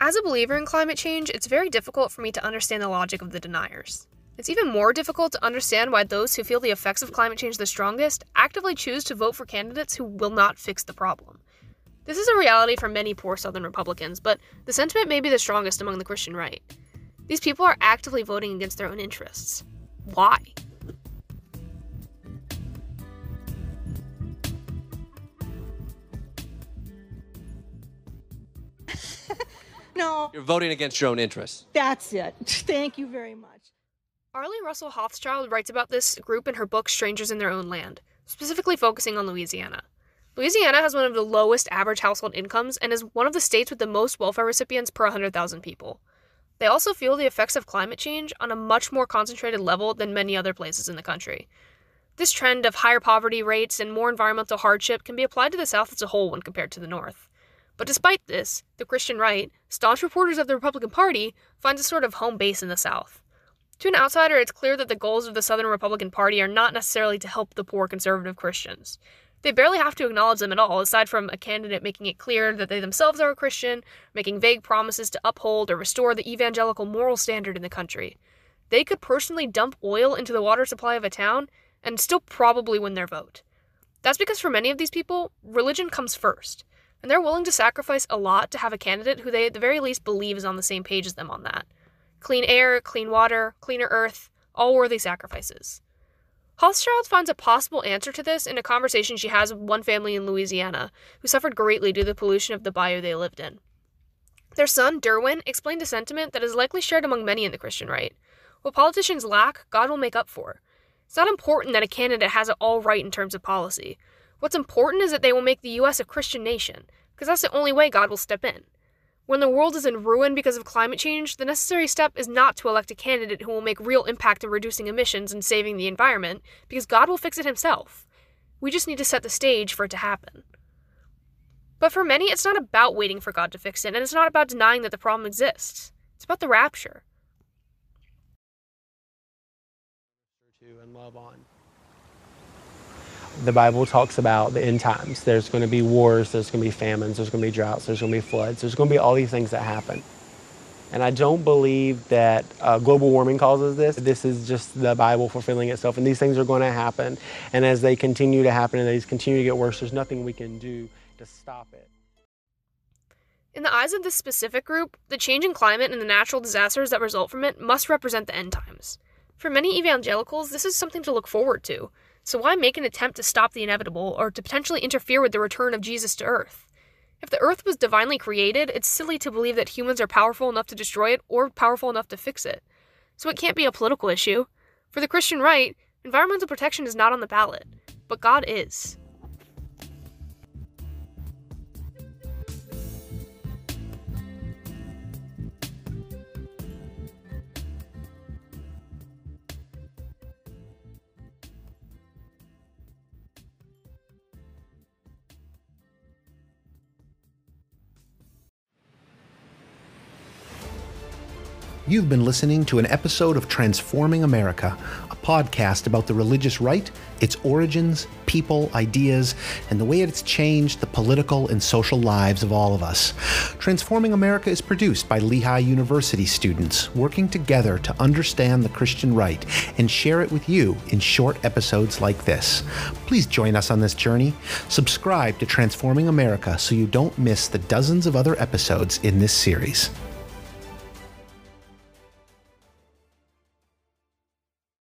As a believer in climate change, it's very difficult for me to understand the logic of the deniers. It's even more difficult to understand why those who feel the effects of climate change the strongest actively choose to vote for candidates who will not fix the problem. This is a reality for many poor Southern Republicans, but the sentiment may be the strongest among the Christian right. These people are actively voting against their own interests. Why? No. You're voting against your own interests. That's it. Thank you very much. Arlie Russell Hochschild writes about this group in her book Strangers in Their Own Land, specifically focusing on Louisiana. Louisiana has one of the lowest average household incomes and is one of the states with the most welfare recipients per 100,000 people. They also feel the effects of climate change on a much more concentrated level than many other places in the country. This trend of higher poverty rates and more environmental hardship can be applied to the South as a whole when compared to the North. But despite this, the Christian right, staunch supporters of the Republican Party, finds a sort of home base in the South. To an outsider, it's clear that the goals of the Southern Republican Party are not necessarily to help the poor conservative Christians. They barely have to acknowledge them at all, aside from a candidate making it clear that they themselves are a Christian, making vague promises to uphold or restore the evangelical moral standard in the country. They could personally dump oil into the water supply of a town and still probably win their vote. That's because for many of these people, religion comes first, and they're willing to sacrifice a lot to have a candidate who they at the very least believe is on the same page as them on that. Clean air, clean water, cleaner earth, all worthy sacrifices. Hochschild finds a possible answer to this in a conversation she has with one family in Louisiana who suffered greatly due to the pollution of the bayou they lived in. Their son, Derwin, explained a sentiment that is likely shared among many in the Christian right. What politicians lack, God will make up for. It's not important that a candidate has it all right in terms of policy. What's important is that they will make the U.S. a Christian nation, because that's the only way God will step in. When the world is in ruin because of climate change, the necessary step is not to elect a candidate who will make real impact in reducing emissions and saving the environment, because God will fix it himself. We just need to set the stage for it to happen. But for many, it's not about waiting for God to fix it, and it's not about denying that the problem exists. It's about the rapture. And love on the Bible talks about the end times. There's going to be wars, there's going to be famines, there's going to be droughts, there's going to be floods, there's going to be all these things that happen. And I don't believe that uh, global warming causes this. This is just the Bible fulfilling itself, and these things are going to happen. And as they continue to happen and these continue to get worse, there's nothing we can do to stop it. In the eyes of this specific group, the change in climate and the natural disasters that result from it must represent the end times. For many evangelicals, this is something to look forward to. So why make an attempt to stop the inevitable or to potentially interfere with the return of Jesus to Earth? If the Earth was divinely created, it's silly to believe that humans are powerful enough to destroy it or powerful enough to fix it. So it can't be a political issue. For the Christian right, environmental protection is not on the ballot, but God is. You've been listening to an episode of Transforming America, a podcast about the religious right, its origins, people, ideas, and the way it's changed the political and social lives of all of us. Transforming America is produced by Lehigh University students working together to understand the Christian right and share it with you in short episodes like this. Please join us on this journey. Subscribe to Transforming America so you don't miss the dozens of other episodes in this series.